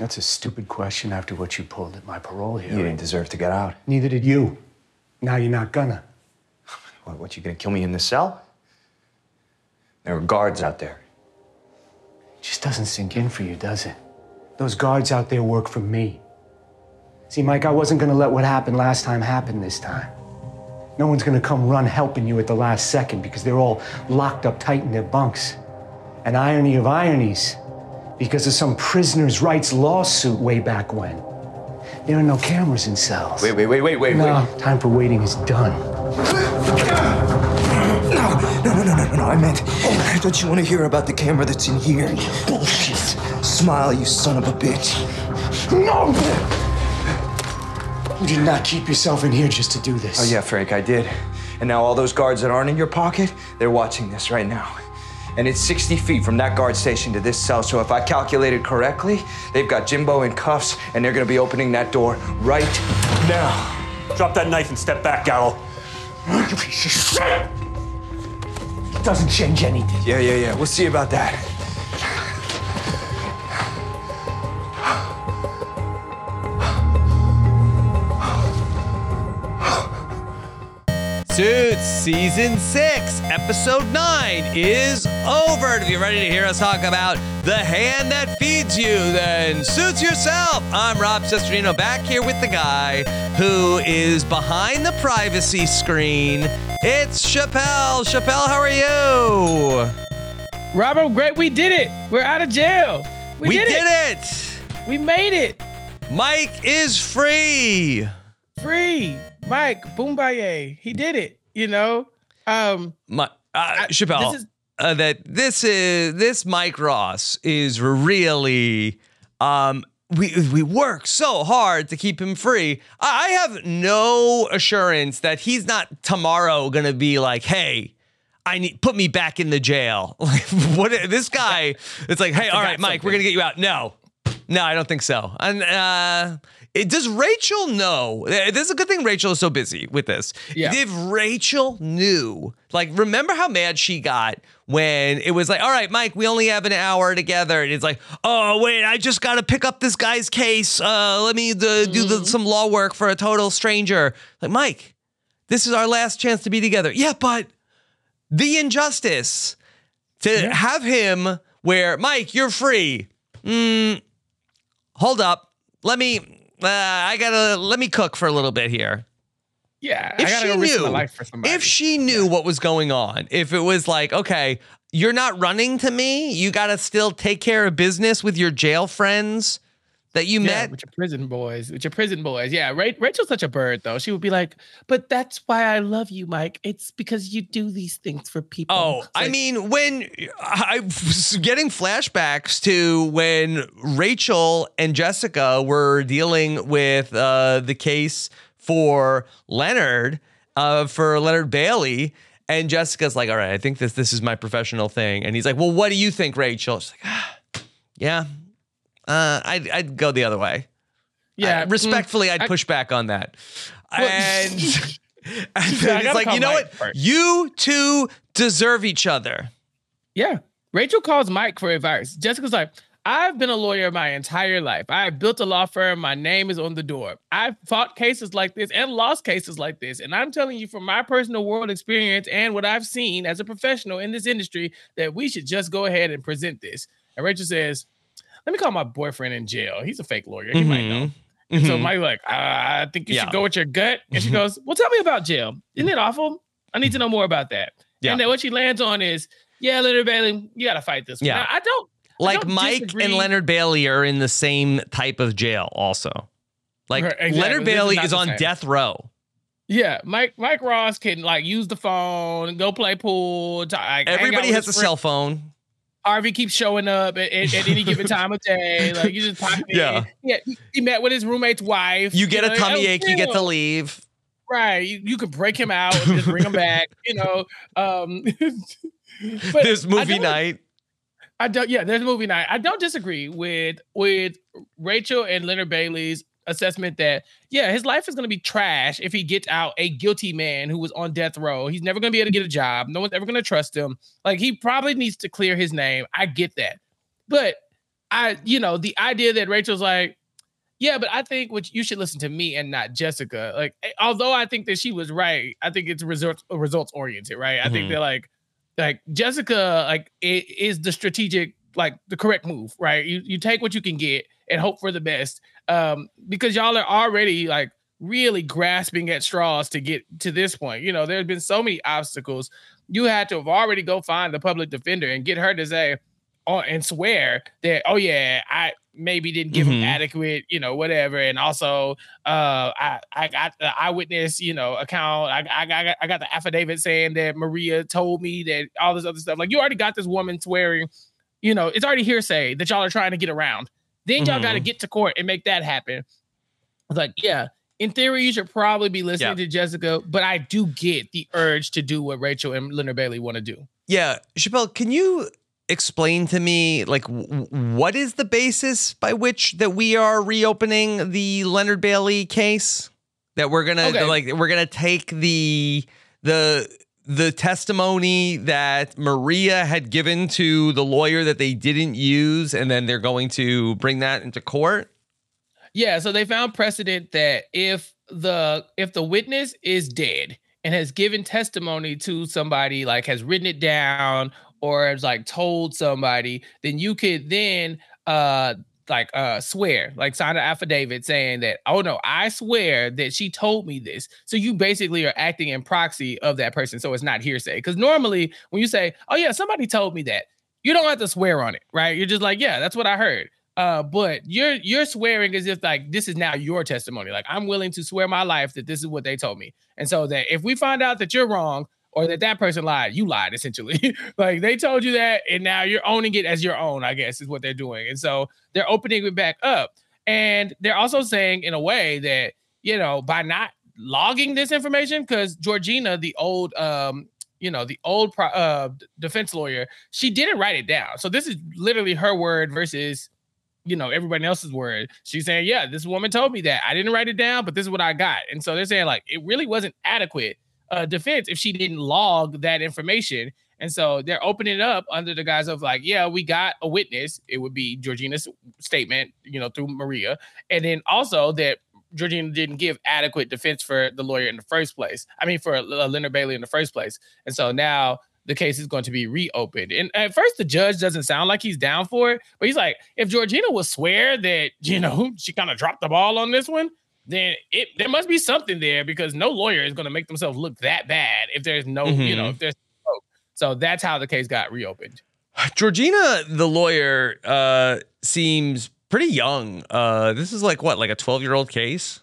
That's a stupid question after what you pulled at my parole hearing. You didn't deserve to get out. Neither did you. Now you're not gonna. What, what, you gonna kill me in the cell? There are guards out there. It just doesn't sink in for you, does it? Those guards out there work for me. See, Mike, I wasn't gonna let what happened last time happen this time. No one's gonna come run helping you at the last second because they're all locked up tight in their bunks. An irony of ironies, because of some prisoner's rights lawsuit way back when. There are no cameras in cells. Wait, wait, wait, wait, wait, No, wait. time for waiting is done. No, no, no, no, no, no. I meant, don't you want to hear about the camera that's in here? Bullshit. Smile, you son of a bitch. No! You did not keep yourself in here just to do this. Oh, yeah, Frank, I did. And now all those guards that aren't in your pocket, they're watching this right now. And it's 60 feet from that guard station to this cell, so if I calculated correctly, they've got Jimbo in cuffs, and they're gonna be opening that door right now. Drop that knife and step back, Gallo. You piece of shit! Doesn't change anything. Yeah, yeah, yeah. We'll see about that. Suits Season 6, Episode 9 is over. If you're ready to hear us talk about the hand that feeds you, then suits yourself. I'm Rob Cesternino back here with the guy who is behind the privacy screen. It's Chappell. Chappell, how are you? Robert, great. We did it. We're out of jail. We, We did, did it. it. We made it. Mike is free. Free. Mike, Boombaye. He did it. You know? Um, My, uh, Chappell, this is- uh, that this is this Mike Ross is really um we we work so hard to keep him free. I, I have no assurance that he's not tomorrow gonna be like, hey. I need put me back in the jail. Like what? This guy, it's like, hey, all right, Mike, we're gonna get you out. No, no, I don't think so. And uh, it, does Rachel know? uh, This is a good thing Rachel is so busy with this. Yeah. If Rachel knew, like, remember how mad she got when it was like, all right, Mike, we only have an hour together. And it's like, oh, wait, I just got to pick up this guy's case. Uh, let me uh, do the, some law work for a total stranger. Like, Mike, this is our last chance to be together. Yeah, but the injustice to have him where Mike, you're free. Mm, hold up. Let me. Uh, I gotta let me cook for a little bit here. yeah, If she go risk my knew, life for somebody. if she knew what was going on, if it was like, okay, you're not running to me, you gotta still take care of business with your jail friends that you yeah, met. with your prison boys, with your prison boys. Yeah, Ra- Rachel's such a bird, though. She would be like, "But that's why I love you, Mike. It's because you do these things for people." Oh, It's I mean, when I was getting flashbacks to when Rachel and Jessica were dealing with uh, the case for Leonard, uh, for Leonard Bailey, and Jessica's like, "All right, I think this this is my professional thing," and he's like, "Well, what do you think, Rachel?" She's like, ah, "Yeah, uh, I'd I'd go the other way." Yeah, I- respectfully, mm, I'd I- push back on that. Well, and and then it's like, you know Mike what? first." You two deserve each other. Yeah. Rachel calls Mike for advice. Jessica's like, I've been a lawyer my entire life. I've built a law firm. My name is on the door. I've fought cases like this and lost cases like this. And I'm telling you from my personal world experience and what I've seen as a professional in this industry that we should just go ahead and present this. And Rachel says, Let me call my boyfriend in jail. He's a fake lawyer. He might know. And so Mhm. Mike's like, I think you Yeah. should go with your gut. And she Mhm. goes, Well, tell me about jail. Isn't it awful? I need to know more about that. Yeah. And then what she lands on is, Yeah, Leonard Bailey, you got to fight this. one." Yeah. Now, I don't. I Like don't Mike disagree. and Leonard Bailey are in the same type of jail, also. Like exactly. Leonard This is Bailey is on death row. Yeah, Mike Mike Ross can like use the phone, go play pool. t- like, Everybody has a cell phone. Harvey keeps showing up at, at, at any given time of day. Like you just pop in. Yeah. yeah. He, he met with his roommate's wife. You get a know, tummy oh, ache, you get to leave. Right. You, you could break him out and just bring him back. You know. Um, but There's I movie don't- night. I don't. Yeah, there's movie night. I don't disagree with with Rachel and Leonard Bailey's assessment that yeah, his life is going to be trash if he gets out a guilty man who was on death row. He's never going to be able to get a job. No one's ever going to trust him. Like he probably needs to clear his name. I get that, but I, you know, the idea that Rachel's like. Yeah, but I think what you should listen to me and not Jessica. Like, eh, although I think that she was right, I think it's results results oriented, right? I think Mhm. they're like, like Jessica, like i- is the strategic, like the correct move, right? You you take what you can get and hope for the best, um, because y'all are already like really grasping at straws to get to this point. You know, there's been so many obstacles. You had to have already go find the public defender and get her to say, oh, and swear that, oh yeah, I maybe didn't give Mhm. him adequate, you know, whatever, and also, uh, I I got the eyewitness, you know, account. I I got I got the affidavit saying that Maria told me that all this other stuff. Like you already got this woman swearing, you know, it's already hearsay that y'all are trying to get around. Then y'all got to mm-hmm. get to court and make that happen. It's like, yeah, in theory, you should probably be listening Yeah. to Jessica, but I do get the urge to do what Rachel and Leonard Bailey want to do. Yeah, Chappell, can you explain to me like w- what is the basis by which that we are reopening the Leonard Bailey case? That we're gonna Okay. like we're gonna take the the the testimony that Maria had given to the lawyer that they didn't use, and then they're going to bring that into court. Yeah, so they found precedent that if the if the witness is dead and has given testimony to somebody, like has written it down or has like told somebody, then you could then uh like uh swear, like sign an affidavit saying that, oh no, I swear that she told me this. So you basically are acting in proxy of that person. So it's not hearsay. Because normally when you say, oh yeah, somebody told me that, you don't have to swear on it, right? You're just like, yeah, that's what I heard. Uh, but you're you're swearing as if like this is now your testimony. Like I'm willing to swear my life that this is what they told me, and so that if we find out that you're wrong or that that person lied, you lied essentially. like they told you that, and now you're owning it as your own. I guess is what they're doing, and so they're opening it back up, and they're also saying in a way that you know by not logging this information because Georgina, the old um you know the old pro- uh defense lawyer she didn't write it down. So this is literally her word versus you know everybody else's word. She's saying yeah this woman told me that. I didn't write it down but this is what i got. And so they're saying like it really wasn't adequate uh defense if she didn't log that information and so they're opening it up under the guise of like yeah we got a witness it would be georgina's statement you know through maria and then also that Georgina didn't give adequate defense for the lawyer in the first place. I mean, for uh, Leonard Bailey in the first place. And so now the case is going to be reopened. And at first, the judge doesn't sound like he's down for it, but he's like, if Georgina will swear that, you know, she kind of dropped the ball on this one, then it there must be something there because no lawyer is going to make themselves look that bad if there's no, you know, Mhm. if there's no. So that's how the case got reopened. Georgina, the lawyer, uh, seems pretty young. Uh, this is like what, like a 12 year old case?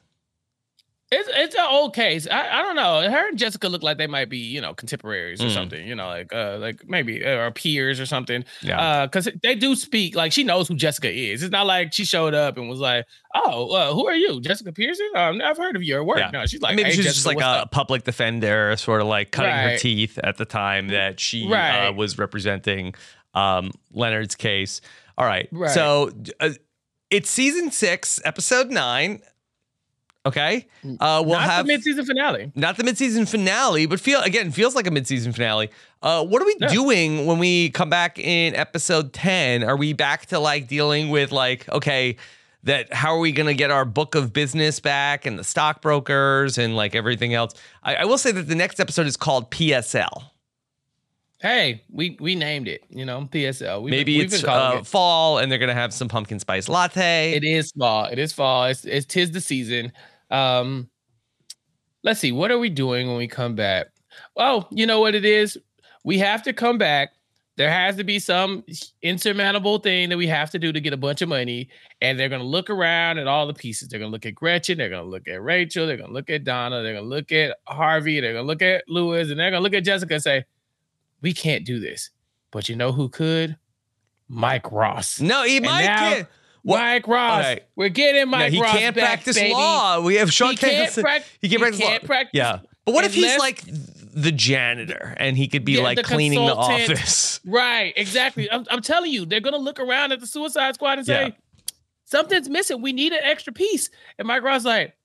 It's it's an old case. I, I don't know. Her and Jessica look like they might be, you know, contemporaries or Mm. something. You know, like uh, like maybe uh, or peers or something. Yeah. Uh, because they do speak like she knows who Jessica is. It's not like she showed up and was like, "Oh, uh, who are you, Jessica Pearson? Um, I've heard of your work." Yeah. No, she's like, maybe "Hey, she's Jessica, just like a up?" public defender, sort of like cutting her teeth at the time that she uh, was representing um, Leonard's case. All right. Right. So, uh, It's season six, episode nine. Okay. Uh, we'll Not have the mid-season finale. not the midseason finale, but feel again feels like a midseason finale. Uh, what are we Yeah. doing when we come back in episode ten? Are we back to like dealing with like okay, that how are we gonna get our book of business back and the stockbrokers and like everything else? I, I will say that the next episode is called PSL. Hey, we we named it. You know, PSL. We've Maybe been, been uh, it. fall and they're gonna have some pumpkin spice latte. It is fall. It is fall. It's it's tis the season. Um, let's see. What are we doing when we come back? Well, you know what it is. We have to come back. There has to be some insurmountable thing that we have to do to get a bunch of money. And they're gonna look around at all the pieces. They're gonna look at Gretchen. They're gonna look at Rachel. They're gonna look at Donna. They're gonna look at Harvey. They're gonna look at Louis, and they're gonna look at Jessica and say, "We can't do this." But you know who could? Mike Ross. no, he And might now-. What- Mike Ross. Okay. We're getting No, Mike he Ross can't back, practice baby. law. We have Sean He can't prac- He can't he practice can't law. practice yeah. But what if he's like the janitor and he could be Yeah, like the cleaning the office? Right, exactly. I'm, I'm telling you, they're gonna look around at the Suicide Squad and say, Yeah. "Something's missing. We need an extra piece." And Mike Ross like,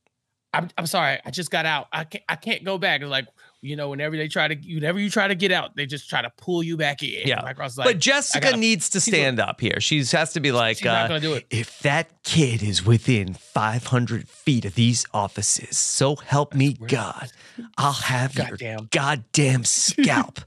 "I'm, I'm sorry, I just got out. I can't, I can't go back." It's like, you know, whenever they try to, whenever you try to get out, they just try to pull you back in. Yeah. Like, but Jessica gotta- needs to stand up here. She has to be like, She's not uh, gonna do it. if that kid is within 500 feet of these offices, so help me God, I'll have your goddamn scalp.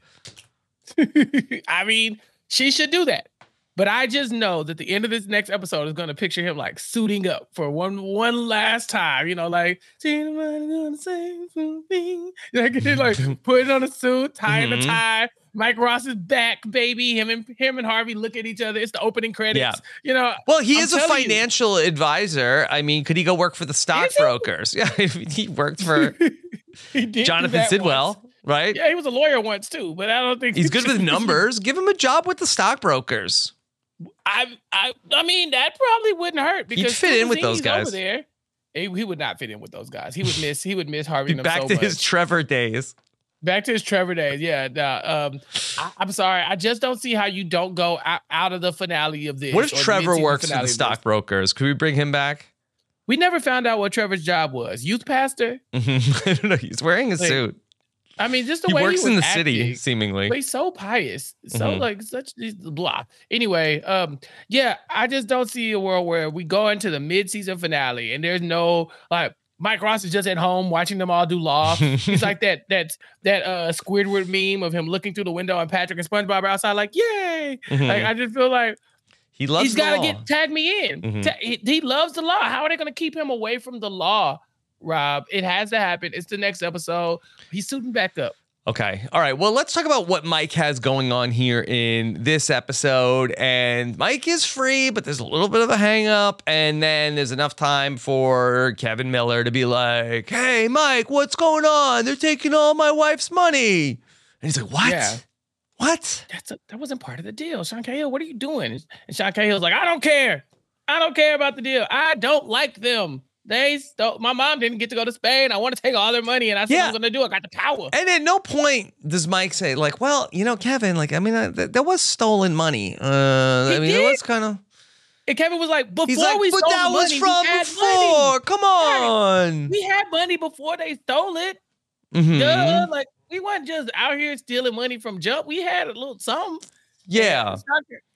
I mean, she should do that. But I just know that the end of this next episode is going to picture him like suiting up for one one last time. You know, like see nobody gonna say something. Like, like putting on a suit, tying Mhm. the tie. Mike Ross is back, baby. Him and him and Harvey look at each other. It's the opening credits. Yeah. You know. Well, he I'm is a telling you. financial advisor. I mean, could he go work for the stockbrokers? Yeah, he worked for He Jonathan Sidwell, once. right? Yeah, he was a lawyer once too, but I don't think He's good with numbers. Give him a job with the stockbrokers. I I I mean that probably wouldn't hurt because fit in with those guys. over there. He, he would not fit in with those guys. He would miss. He would miss Harvey. Back so to much. his Trevor days. back to his Trevor days. Yeah. nah, um, I, I'm sorry. I just don't see how you don't go out, out of the finale of this. What if Trevor works the stockbrokers? Could we bring him back? We never found out what Trevor's job was. Youth pastor. I don't know. He's wearing a Like, suit. I mean, just the He way works he in the city, seemingly. But he's so pious, so Mhm. like such blah. Anyway, um, yeah, I just don't see a world where we go into the mid-season finale and there's no like Mike Ross is just at home watching them all do law. he's like that that that uh Squidward meme of him looking through the window and Patrick and SpongeBob are outside like yay. Mhm. Like I just feel like He loves he's got to get tag me in. Mhm. Ta- he, he loves the law. How are they going to keep him away from the law? Rob, it has to happen. It's the next episode. He's suiting back up. Okay. All right. Well, let's talk about what Mike has going on here in this episode. And Mike is free, but there's a little bit of a hang up. And then there's enough time for Kevin Miller to be like, hey, Mike, what's going on? They're taking all my wife's money. And he's like, what? Yeah. What? That's a, that wasn't part of the deal. Sean Cahill, what are you doing? And Sean Cahill's like, I don't care. I don't care about the deal. I don't like them. They stole, my mom didn't get to go to Spain. I want to take all their money, and I said Yeah. I'm going to do. it. I got the power. And at no point does Mike say, like, well, you know, Kevin, like, I mean, uh, th- that was stolen money. Uh, I mean, it was kind of. And Kevin was like, before like, we but stole that was money, we from had before. money. Come on. We had money before they stole it. Mhm. Duh. Like we weren't just out here stealing money from Jump. We had a little something. Yeah.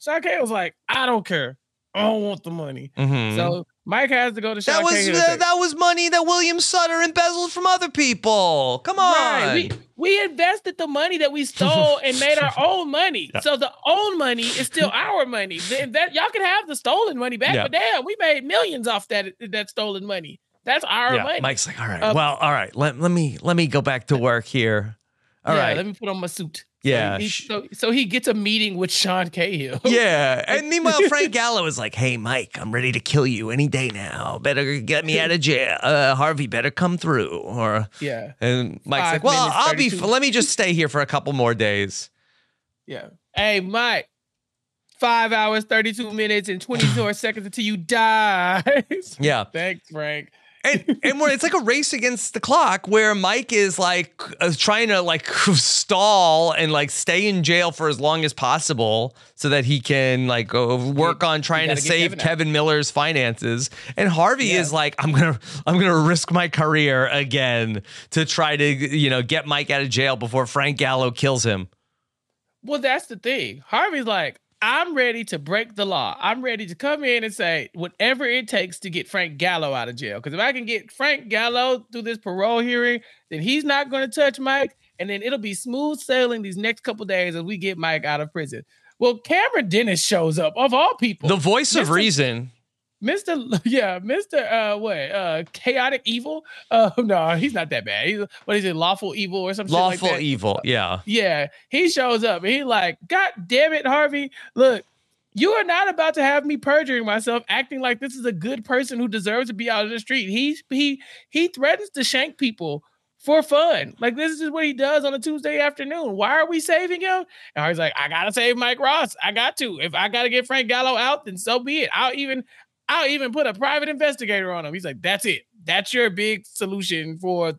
Cahill was like, I don't care. I don't want the money. Mhm. So Mike has to go to Sean That was uh, that was money that William Sutter embezzled from other people. Come on. Right. We, we invested the money that we stole and made our own money. Yeah. So the own money is still our money. Then that y'all can have the stolen money back, Yeah. but damn, we made millions off that that stolen money. That's our yeah. money. Mike's like, all right, Uh, well, all right. Let, let me let me go back to work here. All yeah, right. Let me put on my suit. Yeah, So he, so, so he gets a meeting with Sean Cahill. yeah. And meanwhile, Frank Gallo is like, hey, Mike, I'm ready to kill you any day now. Better get me out of jail. Uh, Harvey better come through. Or Yeah. and Mike's Five like, well, I'll be 32. let me just stay here for a couple more days. Yeah. Hey, Mike. Five hours, 32 minutes, and 24 seconds until you die. Yeah. Thanks, Frank. And and it's like a race against the clock where Mike is like uh, trying to like stall and like stay in jail for as long as possible so that he can like go work on trying to save Kevin. Kevin Miller's finances. And Harvey Yeah. is like, I'm gonna I'm gonna risk my career again to try to you know get Mike out of jail before Frank Gallo kills him. Well, that's the thing. Harvey's like, I'm ready to break the law. I'm ready to come in and say whatever it takes to get Frank Gallo out of jail. Because if I can get Frank Gallo through this parole hearing, then he's not going to touch Mike, and then it'll be smooth sailing these next couple days as we get Mike out of prison. Well, Cameron Dennis shows up of all people. The voice of Mr. reason. Mr. Yeah, Mr. Uh, what? Uh, chaotic evil. Uh, no, he's not that bad. He's what is it? Lawful evil or something? Lawful like that. evil. Yeah. Yeah, he shows up and he's like, God damn it, Harvey. Look, you are not about to have me perjuring myself, acting like this is a good person who deserves to be out of the street. He he he threatens to shank people for fun. Like this is what he does on a Tuesday afternoon. Why are we saving him? And Harvey's like, I gotta save Mike Ross. I got to. If I gotta get Frank Gallo out, then so be it. I'll even I'll even put a private investigator on him. He's like, that's it. That's your big solution for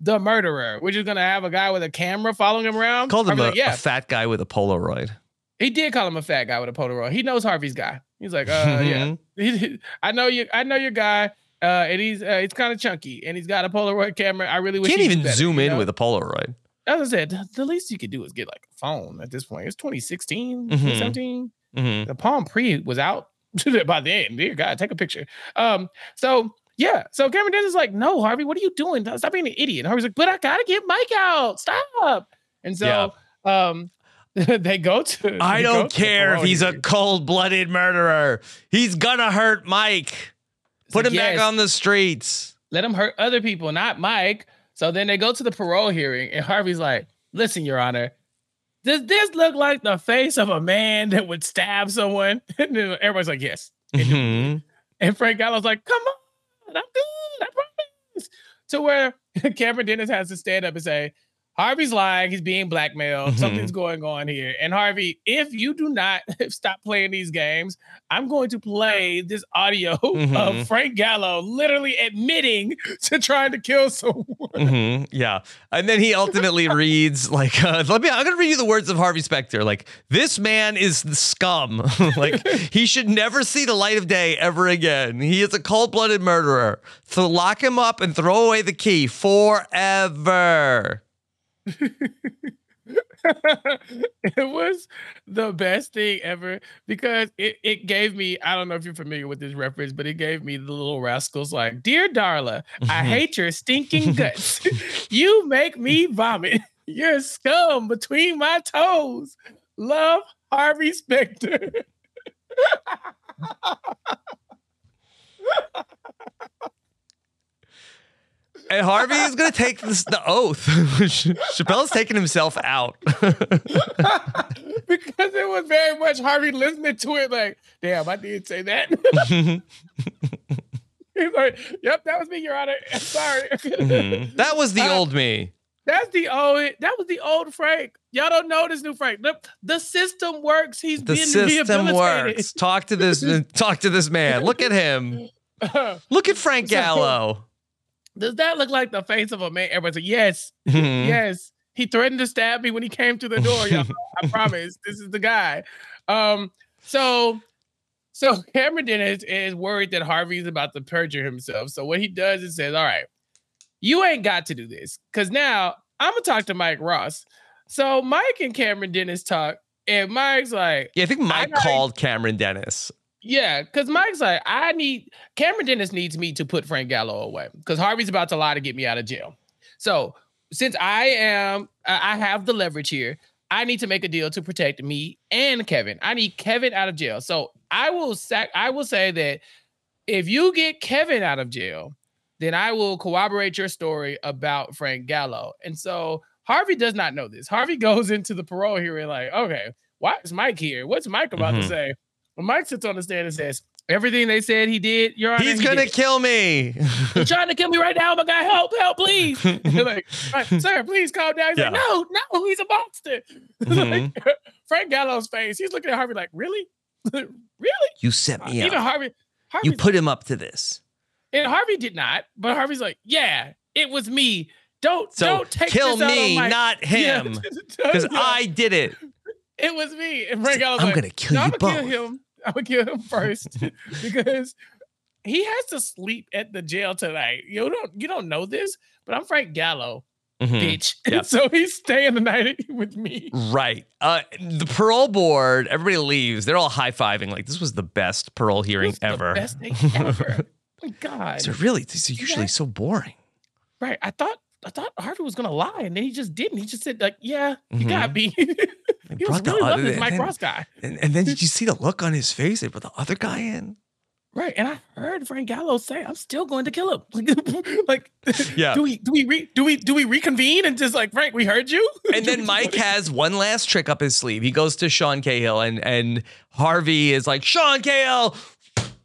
the murderer. We're just gonna have a guy with a camera following him around. Called him a, like, yeah. a fat guy with a Polaroid. He did call him a fat guy with a Polaroid. He knows Harvey's guy. He's like, uh, yeah. I know you. I know your guy. Uh, and he's uh, he's kind of chunky, and he's got a Polaroid camera. I really wish I Can't even better, zoom you in know? with a Polaroid. As I said, the- least you could do is get like a phone at this point. It's 2016, Mhm. 2017. Mhm. The Palm Pre was out by the then. Dear God, take a picture. Um, so yeah, so Cameron Dennis is like, no, Harvey, what are you doing? Stop being an idiot. And Harvey's like, but I gotta get Mike out. Stop. And so um they go to I don't care if he's a cold blooded murderer. He's gonna hurt Mike. Put him Yes. back on the streets. let him hurt other people, not Mike. So then they go to the parole hearing, and Harvey's like, "Listen, Your Honor, does this look like the face of a man that would stab someone?" And everybody's like, "Yes." Mhm. And Frank Gallo's like, "Come on, I'm good, I promise." To where Cameron Dennis has to stand up and say, Harvey's lying. He's being blackmailed. Mhm. Something's going on here. And Harvey, if you do not stop playing these games, I'm going to play this audio Mhm. of Frank Gallo literally admitting to trying to kill someone. Mhm, Yeah. And then he ultimately reads like uh, let me I'm going to read you the words of Harvey Specter. Like this man is the scum. like he should never see the light of day ever again. He is a cold-blooded murderer. So lock him up and throw away the key forever. it was the best thing ever because it, it gave me i don't know if you're familiar with this reference but it gave me the little rascals like dear darla i mm-hmm. hate your stinking guts. You make me vomit. You're scum between my toes. Love harvey specter And Harvey is going to take this the oath. Chappell's taking himself out. because it was very much harvey listening to it like damn i didn't say that he's like yep that was me your honor sorry Mhm. That was the Uh, old me. That's the old. That was the old Frank. Y'all don't know this new Frank. The, the system works. He's The been the system works. Talk to this talk to this man. Look at him. Look at Frank Gallo. Does that look like the face of a man? Everybody's like, yes, Mhm. yes. He threatened to stab me when he came to the door. Y'all. I promise. This is the guy. Um. So, so Cameron Dennis is worried that Harvey's about to perjure himself. So what he does is says, "All right, you ain't got to do this because now I'm gonna talk to Mike Ross." So Mike and Cameron Dennis talk, and Mike's like, Yeah, I think Mike gotta- called Cameron Dennis. Yeah, because Mike's like, I need Cameron Dennis needs me to put Frank Gallo away because Harvey's about to lie to get me out of jail. So since I am, I have the leverage here. I need to make a deal to protect me and Kevin. I need Kevin out of jail. So I will sac. I will say that if you get Kevin out of jail, then I will corroborate your story about Frank Gallo. And so Harvey does not know this. Harvey goes into the parole hearing like, okay, why is Mike here? What's Mike about Mhm. to say? Well, Mike sits on the stand and says, everything they said he did, He's he gonna did. kill me. He's trying to kill me right now. My guy, help, help, please. Like, sir, please calm down. He's like, no, no, he's a monster. Mhm. Like, Frank Gallo's face, he's looking at Harvey like, really? really? You set me Even up. Harvey, You Harvey's put him up to this. And Harvey did not, but Harvey's like, yeah, it was me. Don't So don't take kill this out on me, not him, because yeah. I did it. It was me. And Frank Gallo's I'm like, gonna kill no, you I'm gonna both." kill him. I'm gonna kill him first because he has to sleep at the jail tonight. You don't you don't know this, but I'm Frank Gallo, Mhm. bitch. Yep. so he's staying the night with me. Right. Uh, the parole board, everybody leaves. They're all high fiving. Like, this was the best parole hearing This is the ever. best thing ever. oh my God. Are really, these are usually that- so boring. Right. I thought I thought Harvey was gonna lie, and then he just didn't. He just said, like, yeah, you got me. He was brought the other- loving Mike then- Ross guy. And, and then did you see the look on his face? They brought the other guy in. Right. And I heard Frank Gallo say, I'm still going to kill him. like Yeah. do we do we re, do we do we reconvene and just like Frank, we heard you? And then Mike has one last trick up his sleeve. He goes to Sean Cahill, and and Harvey is like, Sean Cahill,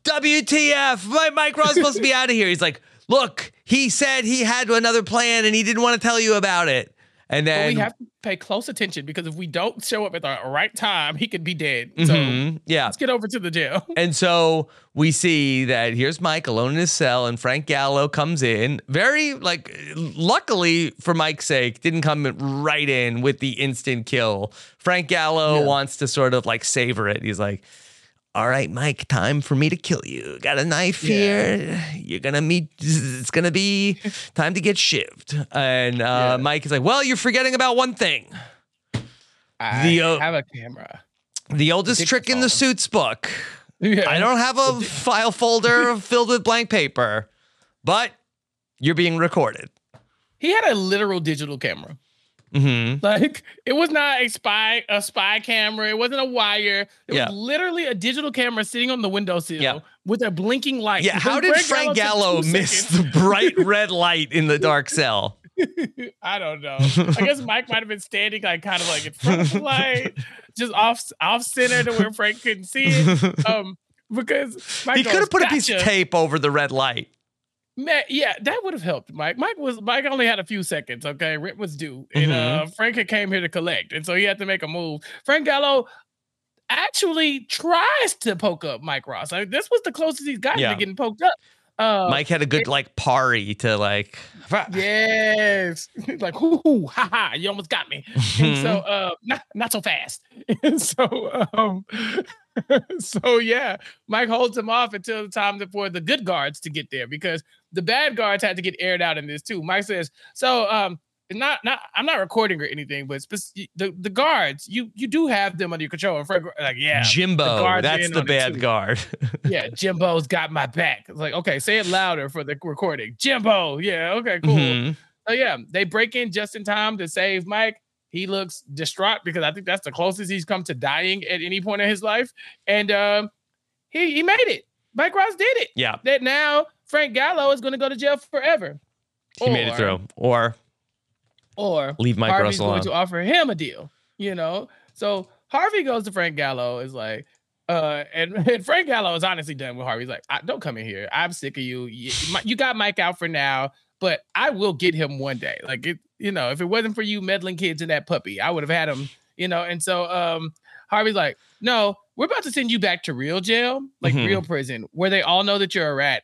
WTF? My Mike Ross supposed to be out of here. He's like, look, he said he had another plan, and he didn't want to tell you about it. And But then we have to pay close attention because if we don't show up at the right time, he could be dead. So Mhm, yeah. let's get over to the jail. And so we see that here's Mike alone in his cell, and Frank Gallo comes in. Very, like, luckily for Mike's sake, didn't come right in with the instant kill. Frank Gallo Yeah. wants to sort of like savor it. He's like, all right, Mike, time for me to kill you. Got a knife here. You're gonna meet. It's gonna be time to get shivved. And uh, Mike is like, "Well, you're forgetting about one thing. I The, uh, have a camera. The oldest trick in the suits book. Yeah. I don't have a file folder filled with blank paper, but you're being recorded. He had a literal digital camera. Mm-hmm. Like it was not a spy a spy camera. It wasn't a wire. It Yeah. was literally a digital camera sitting on the windowsill Yeah. with a blinking light. Yeah, how did Frank Gallo took two miss seconds. the bright red light in the dark cell? I don't know. I guess Mike might have been standing like kind of like in front of the light, just off off center to where Frank couldn't see it. Um, because Mike he could have put a piece of tape over the red light. Man, yeah, that would have helped. Mike, Mike was Mike only had a few seconds. Okay, rent was due, and Mm-hmm. uh, Frank had came here to collect, and so he had to make a move. Frank Gallo actually tries to poke up Mike Ross. Like, this was the closest he's gotten Yeah. to getting poked up. Uh, Mike had a good like parry to like. Yes. like, hoo hoo, ha ha, you almost got me. And so uh not not so fast. And so um so yeah, Mike holds him off until the time for the good guards to get there because the bad guards had to get aired out in this too. Mike says, so um not not I'm not recording or anything, but spec- the the guards you you do have them under your control. And Frank like yeah, Jimbo, are that's the bad guard. yeah, Jimbo's got my back. It's like, okay, say it louder for the recording. Jimbo, yeah, okay, cool. Mhm. So yeah, they break in just in time to save Mike. He looks distraught because I think that's the closest he's come to dying at any point in his life. And um, he he made it. Mike Ross did it. Yeah, That now Frank Gallo is going to go to jail forever. he made it through. Or Or Leave Mike Harvey's Ross going to offer him a deal. You know, so Harvey goes to Frank Gallo is like. Uh and, and Frank Gallo is honestly done with Harvey. He's like, I, "Don't come in here. I'm sick of you. You, you got Mike out for now, but I will get him one day. Like it, you know, if it wasn't for you meddling kids and that puppy, I would have had him. You know, and so um Harvey's like, no, we're about to send you back to real jail, like Mhm. real prison, where they all know that you're a rat,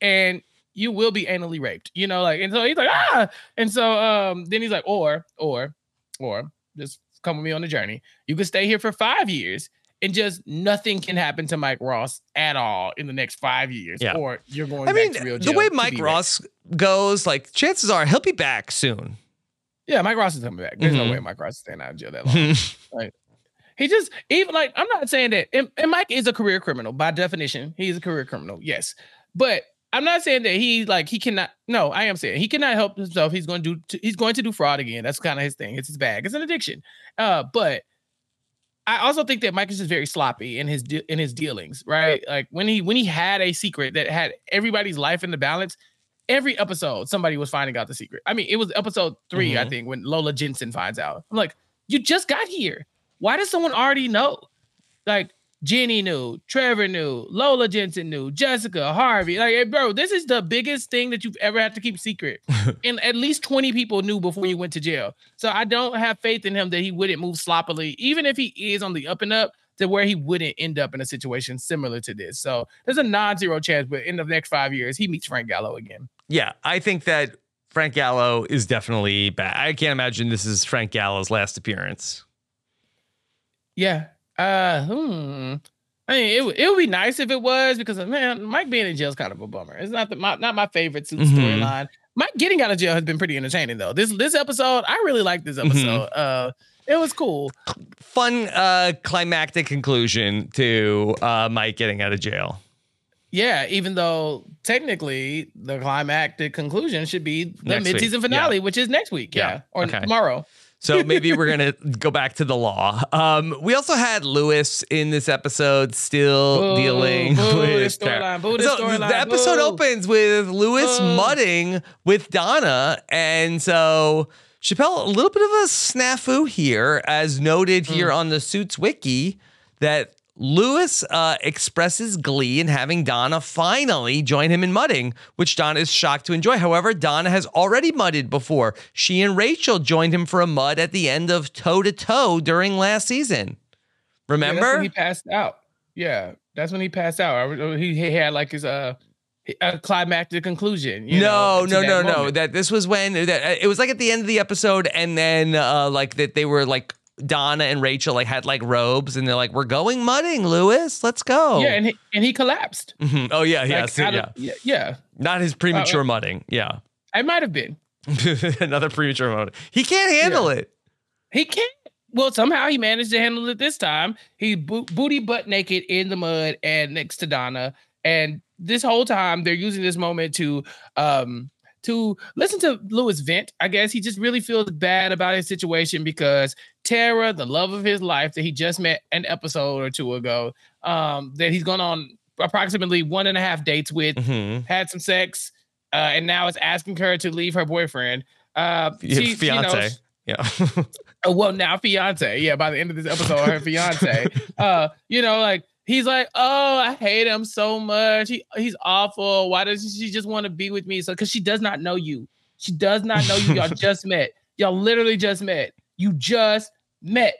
and you will be anally raped. You know, like, and so he's like, ah, and so um then he's like, or or or just come with me on the journey. You can stay here for five years. And just nothing can happen to Mike Ross at all in the next five years, Yeah. or you're going I mean, to real the way Mike. Ross goes, like chances are he'll be back soon. Yeah, Mike Ross is coming back. There's Mhm. no way Mike Ross is staying out of jail that long. like, he just even like I'm not saying that, and, and Mike is a career criminal by definition. He's a career criminal, yes, but I'm not saying that he like he cannot. No, I am saying he cannot help himself. He's going to do. He's going to do fraud again. That's kind of his thing. It's his bag. It's an addiction. Uh, but I also think that Mike is just very sloppy in his de- in his dealings, right? Like when he when he had a secret that had everybody's life in the balance, every episode somebody was finding out the secret. I mean, it was episode 3 I Mhm. think, when Lola Jensen finds out. I'm like, you just got here. Why does someone already know? Like Jenny knew, Trevor knew, Lola Jensen knew, Jessica, Harvey. Like, hey, bro, this is the biggest thing that you've ever had to keep secret. and at least 20 people knew before you went to jail. So I don't have faith in him that he wouldn't move sloppily. Even if he is on the up and up, to where he wouldn't end up in a situation similar to this. So there's a non-zero chance, but in the next five years, he meets Frank Gallo again. Yeah, I think that Frank Gallo is definitely bad. I can't imagine this is Frank Gallo's last appearance. Yeah. Uh, hmm. I mean, it, would- it would be nice if it was because man, Mike being in jail is kind of a bummer. It's not the, my not my favorite Mhm. storyline. Mike getting out of jail has been pretty entertaining though. This this episode, I really like this Mm-hmm. episode. Uh, it was cool. Fun uh climactic conclusion to uh Mike getting out of jail. Yeah, even though technically the climactic conclusion should be the Next mid-season yeah. finale, which is next week. Yeah, Yeah, or okay. tomorrow. So maybe we're gonna go back to the law. Um, we also had Louis in this episode, still Boo, dealing boo, with storyline, So storyline, the episode boo. opens with Louis mudding with Donna, and so Chappell a little bit of a snafu here, as noted Hmm. here on the Suits wiki, that Louis uh, expresses glee in having Donna finally join him in mudding, which Donna is shocked to enjoy. However, Donna has already mudded before. She and Rachel joined him for a mud at the end of Toe to Toe during last season. Yeah, that's Remember? when he passed out. Yeah, that's when he passed out. He, he had like his uh a climactic conclusion. You no, know, no, no, no. That this was when that it was like at the end of the episode, and then uh like that they were like Donna and Rachel like had like robes, and they're like, "We're going mudding, Louis. Let's go." Yeah, and he, and he collapsed. Mhm. Oh yeah, Like, yes, out yeah. of- yeah, yeah. Not his premature mudding. Yeah, It might have been. another premature mudding. He can't handle it. He can't. Well, somehow he managed to handle it this time. He bo- booty butt naked in the mud and next to Donna. And this whole time they're using this moment to um to listen to Louis vent. I guess he just really feels bad about his situation because Tara, the love of his life that he just met an episode or two ago, um, that he's gone on approximately one and a half dates with, Mhm. had some sex, uh, and now is asking her to leave her boyfriend. Uh, she- you know, fiance. yeah. Oh, well, now fiance. Yeah, by the end of this episode, her fiance. Uh, you know, like he's like, oh, I hate him so much. He he's awful. Why doesn't she just want to be with me? So, because she does not know you. She does not know you. Y'all just met. Y'all literally just met. You just met.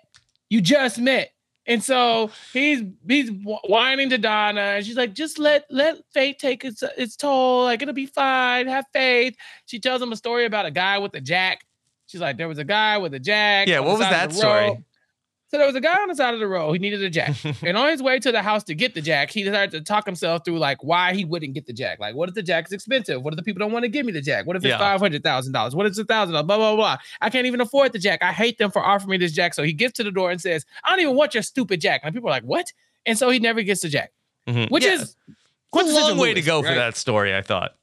You just met. And so he's he's whining to Donna, and she's like, "Just let let fate take its its toll. Like it'll be fine. Have faith." She tells him a story about a guy with a jack. She's like, "There was a guy with a jack." Yeah, what was that story? Road." So there was a guy on the side of the road. He needed a jack, and on his way to the house to get the jack, he decided to talk himself through like why he wouldn't get the jack. Like, what if the jack is expensive? What if the people don't want to give me the jack? What if it's Yeah. five hundred thousand dollars? What if it's a thousand dollars? Blah blah blah. I can't even afford the jack. I hate them for offering me this jack. So he gets to the door and says, "I don't even want your stupid jack." And people are like, "What?" And so he never gets the jack, Mhm. which Yeah. is It's a quintessential long way to Louis, go for that story. I thought.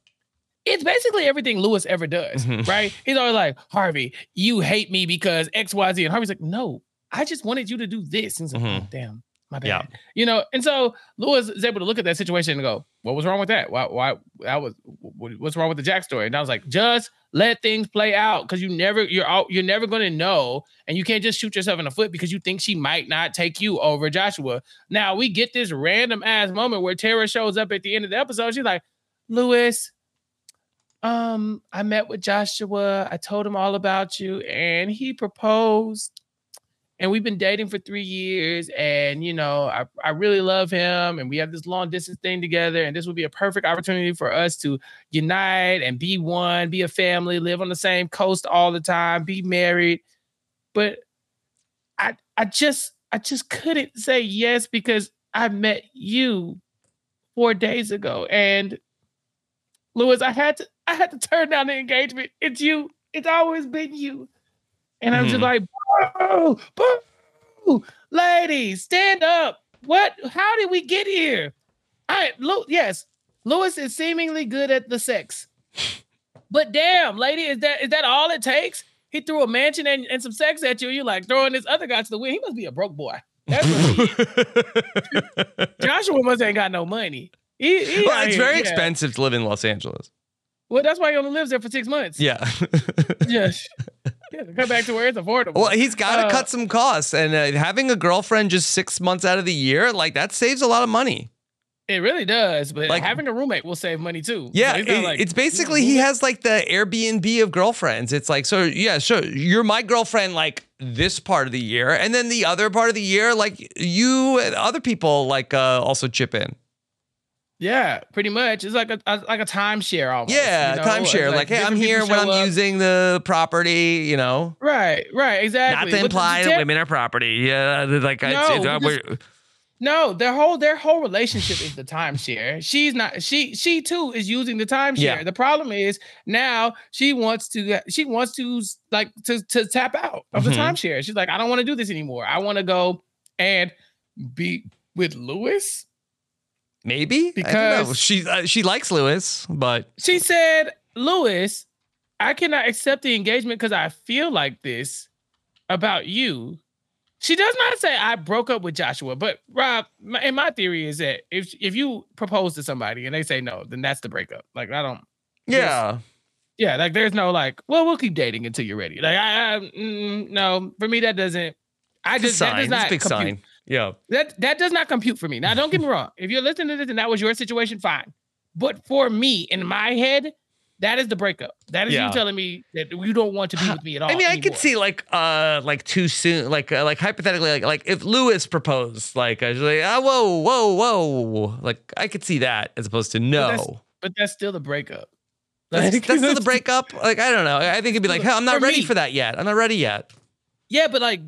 it's basically everything Louis ever does, Mhm. right? He's always like, Harvey, you hate me because XYZ. And Harvey's like, no, I just wanted you to do this. And like, oh, Mhm. damn, my bad. Yeah. You know, and so Louis is able to look at that situation and go, what was wrong with that? Why, why, that was, what's wrong with the Jack story? And I was like, just let things play out because you never, you're out, you're never going to know. And you can't just shoot yourself in the foot because you think she might not take you over Joshua. Now we get this random ass moment where Tara shows up at the end of the episode. She's like, Louis, um, I met with Joshua. I told him all about you, and he proposed. And we've been dating for three years, and you know, I, I really love him, and we have this long distance thing together, and this would be a perfect opportunity for us to unite and be one, be a family, live on the same coast all the time, be married. But I I just I just couldn't say yes because I met you four days ago, and Louis, I had to I had to turn down the engagement. It's you. It's always been you. And I'm just mm-hmm. like, boo, boo, ladies, stand up. What? How did we get here? I look, yes, Louis is seemingly good at the sex. But damn, lady, is that is that all it takes? He threw a mansion and, and some sex at you. You're like throwing this other guy to the wind. He must be a broke boy. That's what he, Joshua must ain't got no money. He, he well, it's here, very yeah. expensive to live in Los Angeles. Well, that's why he only lives there for six months. Yeah. Yes. Yeah, come back to where it's affordable. well, he's got to Uh, cut some costs, and uh, having a girlfriend just six months out of the year, like that saves a lot of money. It really does, but Like- having a roommate will save money too. Yeah, So it's it- like- it's basically he has like the Airbnb of girlfriends. It's like, so yeah, sure, you're my girlfriend like this part of the year, and then the other part of the year, like you and other people, like uh, also chip in. Yeah, pretty much. It's like a, a like a timeshare almost. Yeah, you know? timeshare. It's Like, hey, I'm here when I'm up. using the property. You know, Right, right, exactly. not to imply that women are property. Yeah, like I, No, it's- uh, we we're- No, their whole their whole relationship is the timeshare. She's not she she too is using the timeshare. Yeah. The problem is now she wants to she wants to like to to tap out of the Mhm. timeshare. She's like, I don't want to do this anymore. I want to go and be with Louis. Maybe I don't know. Because- she uh, she likes Louis, but She said, Louis, I cannot accept the engagement because I feel like this about you. She does not say I broke up with Joshua, but Rob, my, and my theory is that if if you propose to somebody and they say no, then that's the breakup. Like I don't, yeah, yeah, like there's no like, well, we'll keep dating until you're ready. Like I, I mm, no, for me that doesn't. I it's just that does It's not a big compute. sign. Yeah, That that does not compute for me. Now, don't get me wrong. If you're listening to this and that was your situation, fine. But for me, in my head, that is the breakup. That is Yeah. you telling me that you don't want to be with me at all. I mean, I could see like uh like too soon, like uh, like hypothetically, like like if Louis proposed, like I was like, ah, whoa, whoa, whoa, like I could see that as opposed to no. that's- but that's still the breakup. That's, Like, that's still the breakup. Like I don't know. I think it'd be like, hey, I'm not For ready me. for that yet. I'm not ready yet. Yeah, but like,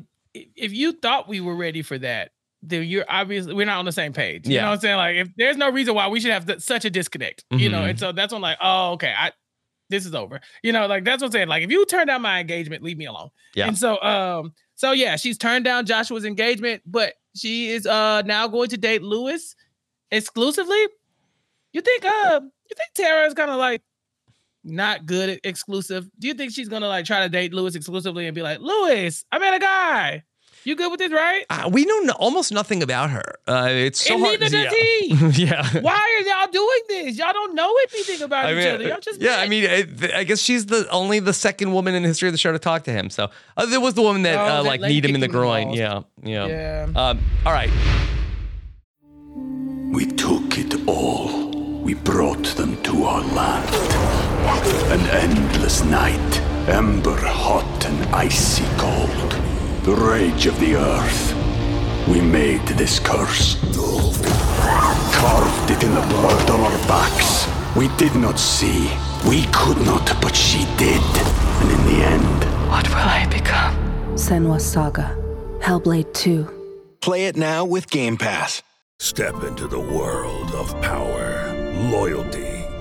if you thought we were ready for that, then you're obviously we're not on the same page. You Yeah. know what I'm saying? Like, if there's no reason why we should have th- such a disconnect, you know, and so that's when like, oh, okay, I this is over. You know, like that's what I'm saying. Like, if you turn down my engagement, leave me alone. Yeah. And so, um, so yeah, she's turned down Joshua's engagement, but she is uh now going to date Louis exclusively. You think uh you think Tara is kind of like not good at exclusive? Do you think she's gonna like try to date Louis exclusively and be like, Louis, I met a guy. You good with this, right? Uh, we know no, almost nothing about her. Uh, it's so and hard. neither does yeah. he. yeah. Why are y'all doing this? Y'all don't know anything about I each mean, other. Y'all just yeah, met. I mean, I, I guess she's the only the second woman in the history of the show to talk to him. So uh, there was the woman that Oh, uh, that like lady kneed him in the him in the groin. Yeah, yeah. Yeah. Um, all right. We took it all. We brought them to our land. An endless night, ember hot and icy cold. The rage of the earth. We made this curse. Carved it in the blood on our backs. We did not see. We could not, but she did. And in the end, What will I become? Senua Saga. Hellblade 2. Play it now with Game Pass. Step into the world of power, loyalty,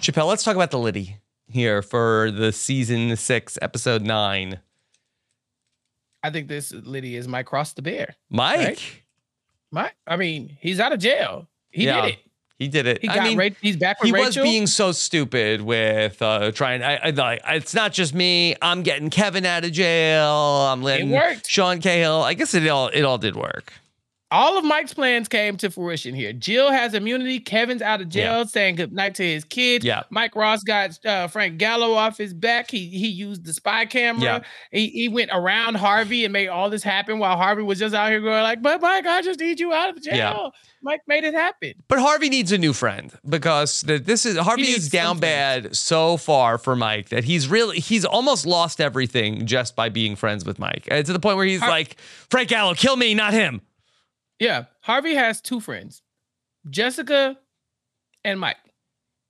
Chappell, let's talk about the Liddy here for the season six, episode nine. I think this Liddy is Mike Cross the Bear. Mike. Right? Mike, I mean, he's out of jail. He Yeah. did it. He did it. He I mean. He's back with he Rachel. was being so stupid with uh, trying. I, like it's not just me. I'm getting Kevin out of jail. I'm letting worked. Sean Cahill. I guess it all it all did work. All of Mike's plans came to fruition here. Jill has immunity. Kevin's out of jail, saying goodnight to his kids. Yeah. Mike Ross got uh, Frank Gallo off his back. He he used the spy camera. Yeah. He he went around Harvey and made all this happen while Harvey was just out here going like, "But Mike, I just need you out of jail." Yeah. Mike made it happen. But Harvey needs a new friend because the, this is Harvey is down bad so far for Mike that he's really he's almost lost everything just by being friends with Mike. And to the point where he's Har- like, Frank Gallo, kill me, not him. Yeah, Harvey has two friends, Jessica and Mike.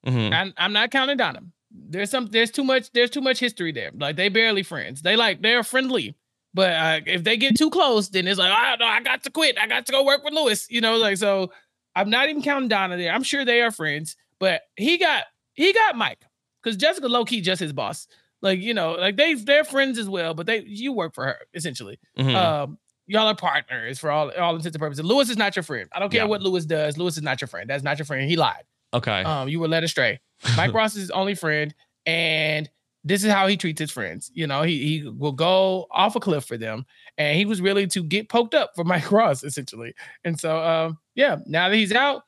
Mhm. I'm, I'm not counting Donna. There's some. There's too much. There's too much history there. Like they barely friends. They like they're friendly, but uh, if they get too close, then it's like I don't know. I got to quit. I got to go work with Louis. You know, like so. I'm not even counting Donna there. I'm sure they are friends, but he got he got Mike because Jessica low key just his boss. Like you know, like they they're friends as well, but they you work for her essentially. Mhm. Um, y'all are partners for all all intents and purposes. Louis is not your friend. I don't care Yeah. what Louis does. Louis is not your friend. That's not your friend. He lied. Okay. Um, you were led astray. Mike Ross is his only friend, and this is how he treats his friends. You know, he he will go off a cliff for them, and he was really to get poked up for Mike Ross essentially. And so, um, yeah, now that he's out,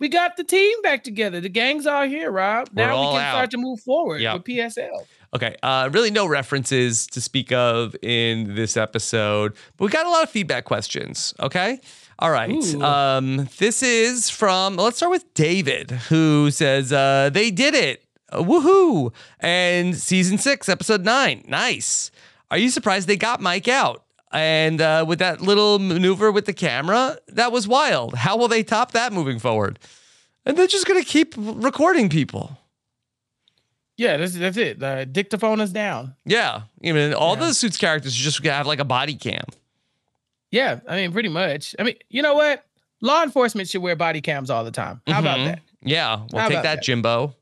we got the team back together. The gang's all here, Rob. We're now we can out. start to move forward Yep. with PSL. Okay. Uh, really, no references to speak of in this episode, but we got a lot of feedback questions. Okay. All right. Um, this is from, let's start with David, who says, uh, they did it. Uh, woohoo. And season six, episode nine. Nice. Are you surprised they got Mike out? And uh, with that little maneuver with the camera, that was wild. How will they top that moving forward? And they're just going to keep recording people. Yeah, that's that's it. The dictaphone is down. Yeah, I mean, all the suits characters just have like a body cam. Yeah, I mean, pretty much. I mean, you know what? Law enforcement should wear body cams all the time. How about Mhm. that? Yeah, we'll How take that, that? Jimbo.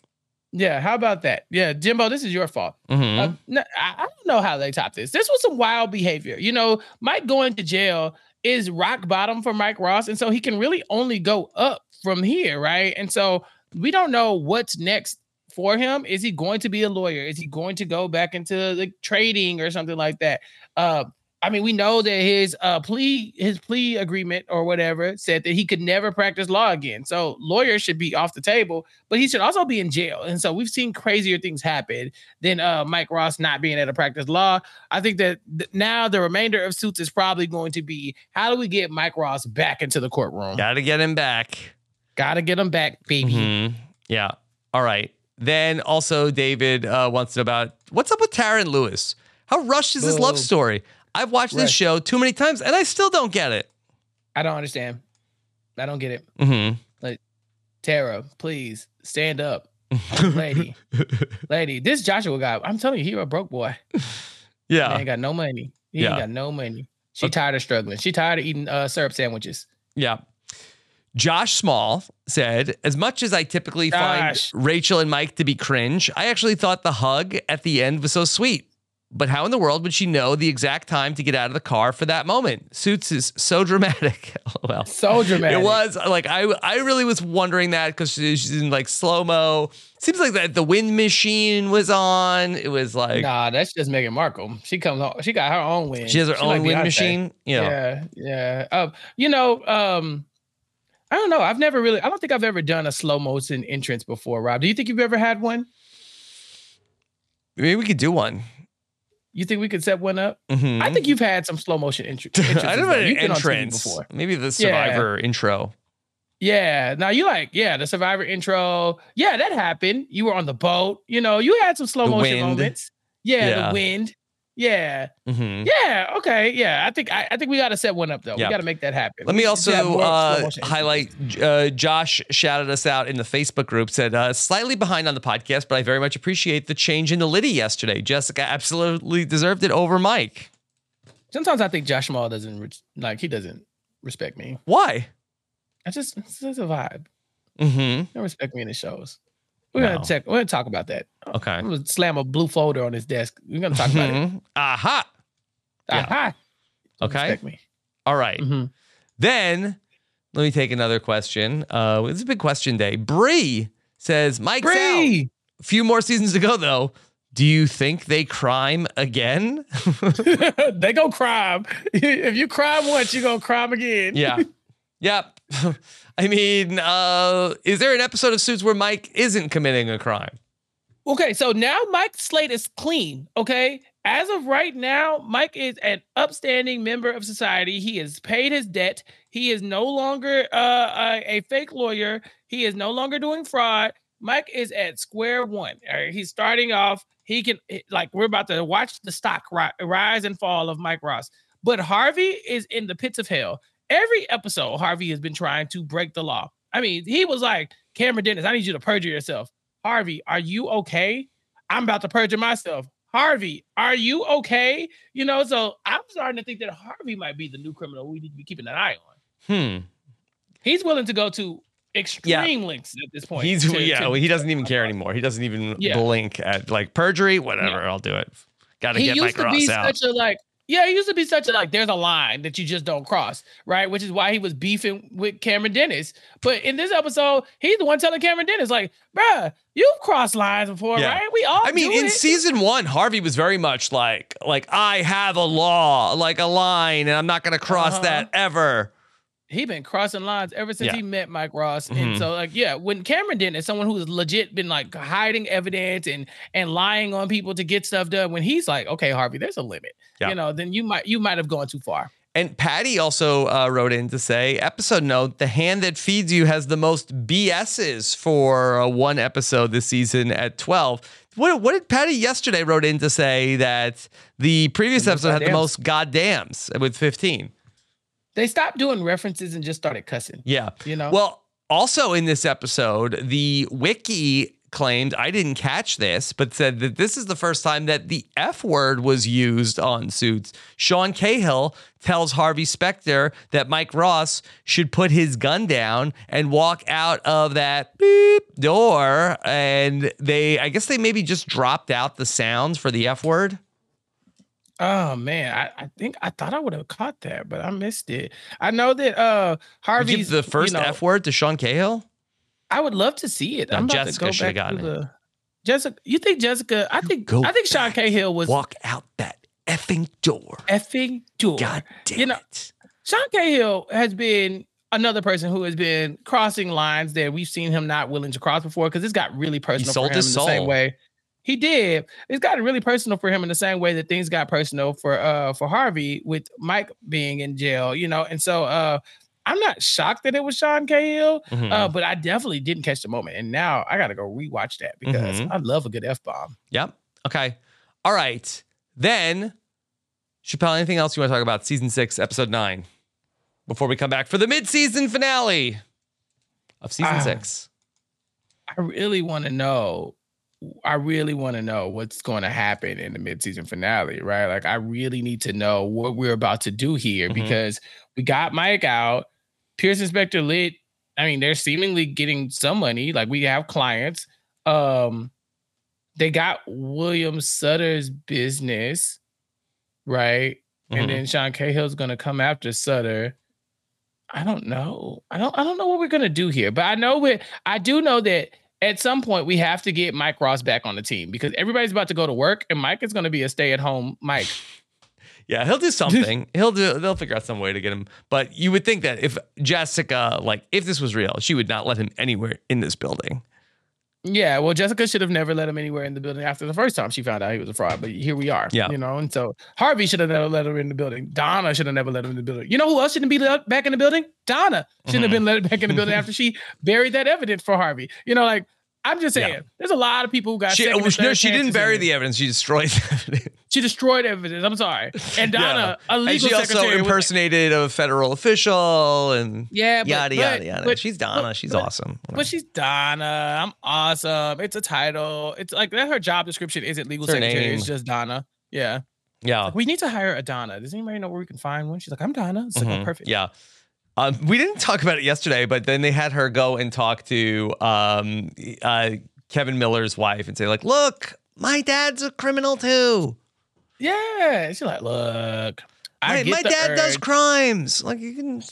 Yeah, how about that? Yeah, Jimbo, this is your fault. Mhm. Uh, no, I, I don't know how they top this. This was some wild behavior. You know, Mike going to jail is rock bottom for Mike Ross, and so he can really only go up from here, right? And so we don't know what's next for him. Is he going to be a lawyer? Is he going to go back into like trading or something like that? Uh, I mean, we know that his uh, plea, his plea agreement or whatever, said that he could never practice law again. So lawyers should be off the table, but he should also be in jail. And so we've seen crazier things happen than uh, Mike Ross not being able to practice law. I think that th- now the remainder of suits is probably going to be how do we get Mike Ross back into the courtroom? Got to get him back. Got to get him back, baby. Mhm. Yeah. All right. Then also David uh, wants to know about what's up with Taryn Louis. How rushed is this love story? I've watched this show too many times and I still don't get it. I don't understand. I don't get it. Mm-hmm. Like Tara, please stand up, lady, lady. This Joshua guy, I'm telling you, he a broke boy. He Yeah. ain't got no money. He Yeah. ain't got no money. She tired of struggling. She tired of eating uh, syrup sandwiches. Yeah. Josh Small said, as much as I typically find Rachel and Mike to be cringe, I actually thought the hug at the end was so sweet. But how in the world would she know the exact time to get out of the car for that moment? Suits is so dramatic. LOL. So dramatic. It was like I I really was wondering that because she's in like slow mo. Seems like that the wind machine was on. It was like nah, that's just Meghan Markle. She comes on. She got her own wind. She has her like own wind machine? Yeah. Yeah, yeah. Um, you know, um, I don't know. I've never really. I don't think I've ever done a slow motion entrance before. Rob, do you think you've ever had one? maybe we could do one. You think we could set one up? Mhm. I think you've had some slow motion entr- entrances. I don't know an You've been on TV entrance. before. Maybe the Yeah. Survivor intro. Yeah. Now you like, yeah, the Survivor intro. Yeah, that happened. You were on the boat. You know, you had some slow The motion wind. moments. Yeah, Yeah. the wind. Yeah. Mhm. Yeah. Okay. Yeah. I think I, I think we got to set one up though. Yeah. We got to make that happen. Let me also have more slow uh, highlight uh, Josh shouted us out in the Facebook group, said, uh, slightly behind on the podcast, but I very much appreciate the change in the Liddy yesterday. Jessica absolutely deserved it over Mike. Sometimes I think Josh Small doesn't re- like he doesn't respect me. Why? I just it's just a vibe. Mm-hmm. Don't respect me in the shows. We're No. gonna check. We're gonna talk about that. Okay. I'm gonna slam a blue folder on his desk. We're gonna talk about it. Mhm. Aha. Yeah. Aha. Okay. All right. Mm-hmm. Then let me take another question. Uh, it's a big question day. Bree says, Mike's out. Bree! A few more seasons to go, though. Do you think they crime again? they go crime. if you crime once, you gonna crime again. yeah. Yep. I mean, uh, is there an episode of Suits where Mike isn't committing a crime? Okay, so now Mike's slate is clean. Okay. As of right now, Mike is an upstanding member of society. He has paid his debt. He is no longer uh, a, a fake lawyer. He is no longer doing fraud. Mike is at square one. He's starting off. He can, like, we're about to watch the stock ri- rise and fall of Mike Ross. But Harvey is in the pits of hell. Every episode, Harvey has been trying to break the law. I mean, he was like, Cameron Dennis, I need you to perjure yourself. Harvey, are you okay? I'm about to perjure myself. Harvey, are you okay? You know, so I'm starting to think that Harvey might be the new criminal we need to be keeping an eye on. Hmm. He's willing to go to extreme lengths at this point. He's to- yeah. to- well, he doesn't even care anymore. He doesn't even Yeah. blink at like perjury. Whatever. I'll do it. Got to he get used Mike to Ross be out. such a like Yeah, he used to be such a like. There's a line that you just don't cross, right? Which is why he was beefing with Cameron Dennis. But in this episode, he's the one telling Cameron Dennis, like, "Bruh, you've crossed lines before, Yeah. right? We all." I mean, in it." season one, Harvey was very much like, like I have a law, like a line, and I'm not to cross Uh-huh. that ever. He been crossing lines ever since Yeah. he met Mike Ross. Mhm. And so like yeah, when Cameron did is someone who's legit been like hiding evidence and and lying on people to get stuff done. When he's like, okay, Harvey, there's a limit. Yeah. You know, then you might you might have gone too far. And Patty also uh, wrote in to say, episode note: the hand that feeds you has the most BSs for uh, one episode this season at 12. What, what did Patty yesterday wrote in to say that the previous episode had the most goddams with 15? They stopped doing references and just started cussing. Yeah. You know? Well, also in this episode, the wiki claimed, I didn't catch this, but said that this is the first time that the F word was used on suits. Sean Cahill tells Harvey Specter that Mike Ross should put his gun down and walk out of that beep door. And they, I guess they maybe just dropped out the sounds for the F word. Oh man, I, I think I thought I would have caught that, but I missed it. I know that uh you Harvey's the you first know, F word to Sean Cahill? I would love to see it. No, I'm about Jessica to shoulda go back to gotten it. the Jessica. You think Jessica? I think go I think Sean Cahill was Walk out that effing door. effing door. God damn you know, Sean Cahill has been another person who has been crossing lines that we've seen him not willing to cross before because it's got really personal sold for him his in the same way. He did. It's gotten really personal for him in the same way that things got personal for uh for Harvey with Mike being in jail, you know. And so uh I'm not shocked that it was Sean Cahill, Mhm. uh, but I definitely didn't catch the moment. And now I gotta go rewatch that because Mhm. I love a good F bomb. Yep. Okay. All right. Then, Chappell, anything else you want to talk about? Season six, episode nine, before we come back for the mid-season finale of season Ah. six. I really want to know. I really want to know what's going to happen in the midseason finale, right? Like, I really need to know what we're about to do here Mhm. because we got Mike out. Pearson Specter Litt. I mean, they're seemingly getting some money. Like, we have clients. Um, they got William Sutter's business, right? Mhm. And then Sean Cahill's going to come after Sutter. I don't know. I don't. I don't know what we're gonna do here, but I know we. I do know that at some point we have to get Mike Ross back on the team because everybody's about to go to work, and Mike is going to be a stay-at-home Mike. Yeah, he'll do something. he'll do. They'll figure out some way to get him. But you would think that if Jessica, like, if this was real, she would not let him anywhere in this building. Yeah, well, Jessica should have never let him anywhere in the building after the first time she found out he was a fraud. But here we are. Yeah. you know, and so Harvey should have never let her in the building. Donna should have never let him in the building. You know who else shouldn't be let back in the building? Donna shouldn't have mm-hmm. been let back in the building after she buried that evidence for Harvey. You know, like I'm just saying, Yeah. there's a lot of people who got. She, oh, no, she didn't bury the evidence. She destroyed the evidence. She destroyed evidence. I'm sorry. And Donna, a and legal she also secretary, was- impersonated a federal official and Yeah, but- yada but- yada yada. but- she's Donna. she's awesome. But she's Donna. I'm awesome. It's a title. It's like that. Her job description isn't legal her secretary. It's just Donna. Yeah. Yeah. Like, we need to hire a Donna. Does anybody know where we can find one? She's like, I'm Donna. It's like, oh, Mhm. perfect. Yeah. Um, we didn't talk about it yesterday, but then they had her go and talk to um, uh, Kevin Miller's wife and say, like, look, my dad's a criminal too. Yeah. She's like, look, I My, my dad does crimes. Like you can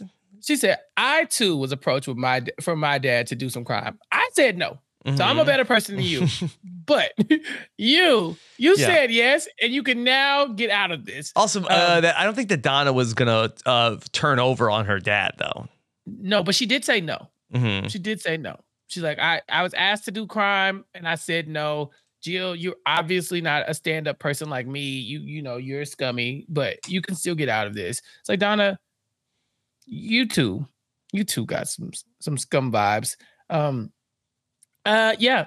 She said, I too was approached with my from my dad to do some crime. I said no. So I'm a Mhm. better person than you. but you, you Yeah. said yes, and you can now get out of this. Also, Um, uh, that I don't think that Donna was gonna uh, turn over on her dad though. No, but she did say no. Mhm. She did say no. She's like, I, I was asked to do crime and I said no. Jill, you're obviously not a stand-up person like me. You, you know, you're scummy, but you can still get out of this. It's like Donna, you too, you too got some some scum vibes. Um, uh, yeah.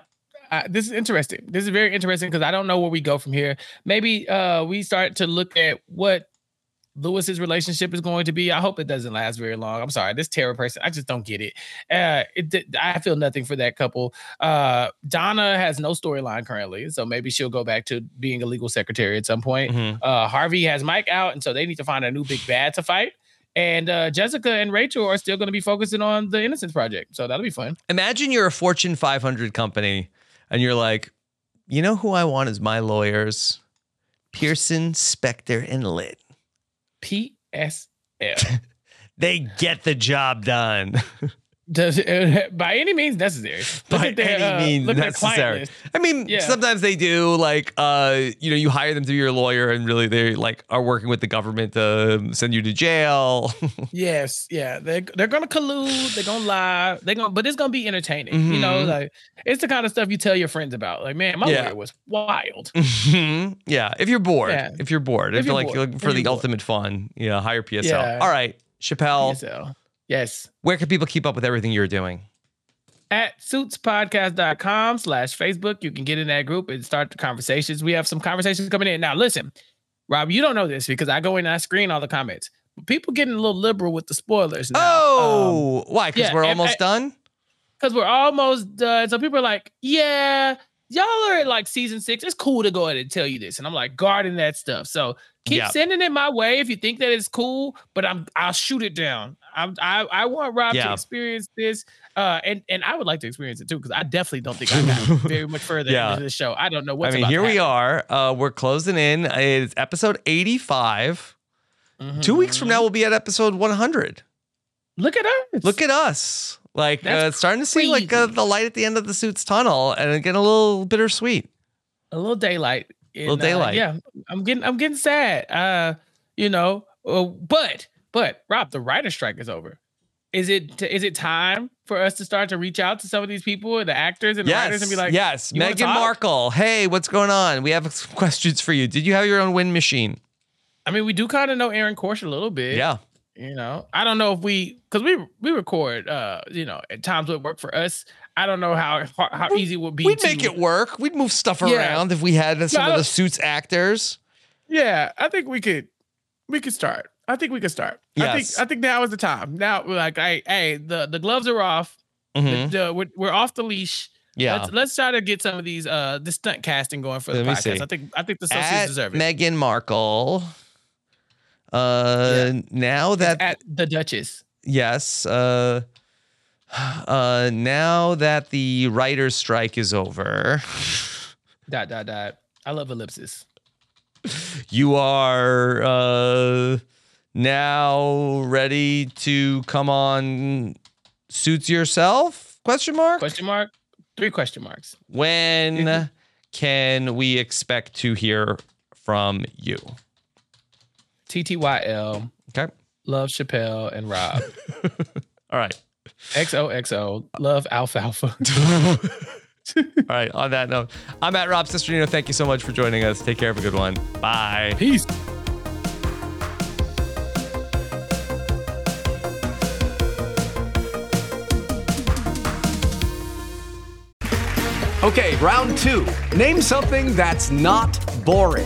Uh, this is interesting. This is very interesting because I don't know where we go from here. Maybe uh we start to look at what Louis's relationship is going to be. I hope it doesn't last very long. I'm sorry, this Tara person, I just don't get it. Uh, it I feel nothing for that couple. Uh, Donna has no storyline currently, so maybe she'll go back to being a legal secretary at some point. Mhm. Uh, Harvey has Mike out, and so they need to find a new big bad to fight. And uh, Jessica and Rachel are still going to be focusing on the Innocence Project, so that'll be fun. Imagine you're a Fortune 500 company and you're like, you know who I want as my lawyers? Pearson, Specter, and Litt. PSL. They get the job done. Does it, by any means necessary. Look By their, any uh, means look at their client necessary. I mean, Yeah. sometimes they do like uh, you know, you hire them to be your lawyer and really they like are working with the government to send you to jail. Yes, yeah, they're they're gonna collude, they're gonna lie, they're gonna, but it's gonna be entertaining. You know, Mhm. like it's the kind of stuff you tell your friends about. Like, man, my Yeah. lawyer was wild. Mhm. yeah, if you're bored, Yeah. if you're bored, if, If you're like bored, you're looking if for the you're bored. ultimate fun, yeah, hire PSL. All right, Chappell. PSL. Yes. Where can people keep up with everything you're doing? At suitspodcast.com slash Facebook, you can get in that group and start the conversations. We have some conversations coming in. Now, listen, Rob, you don't know this because I go in and I screen all the comments. But people getting a little liberal with the spoilers now. Oh, um, why? Because yeah, we're almost done. because we're almost done. So people are like, yeah, y'all are at like season six. It's cool to go ahead and tell you this. And I'm like, guarding that stuff. So keep Yeah. sending it my way if you think that it's cool, but I'm I'll shoot it down. I'm I, I want Rob Yeah. to experience this. Uh and and I would like to experience it too, because I definitely don't think I got very much further Yeah. into the show. I don't know what I mean, here we are. Uh, we're closing in. It's episode 85. Two weeks from now, we'll be at episode 100. Mm-hmm. Look at us. Look at us. Like, uh, starting to see like uh, the light at the end of the suit's tunnel and getting a little bittersweet. a little daylight. Little And, uh, daylight. yeah, I'm getting I'm getting sad. Uh, you know, uh, but but Rob, the writer strike is over. Is it is it time for us to start to reach out to some of these people, the actors and the writers, and be like, yes, "You wanna Meghan? Markle. Hey, what's going on? We have some questions for you. Did you have your own wind machine? I mean, we do kind of know Aaron Korsh a little bit. Yeah. You know, I don't know if we because we we record. Uh, you know, at times would work for us. I don't know how how, how easy it would be. We'd to, make it work. We'd move stuff Yeah. around if we had some I of the suits actors. Yeah, I think we could we could start. I think we could start. I Yes. think I think now is the time. Now we're like, hey, hey, the the gloves are off. The- Mhm. the- we're, we're off the leash. Yeah. Let's, let's try to get some of these uh the stunt casting going for the Let me podcast. see. I think I think the associates At deserve it. Meghan Markle. Uh, now that At the Duchess. yes, uh, uh, now that the writers' strike is over, Dot dot dot. I love ellipsis. you are uh now ready to come on suits yourself question mark Question mark. Three question marks. when can we expect to hear from you TTYL. okay Love Chappell and Rob. all right XOXO. Love Alfalfa. all right on that note i'm at rob Cesternino thank you so much for joining us take care have a good one bye peace Okay, round two. Name something that's not boring.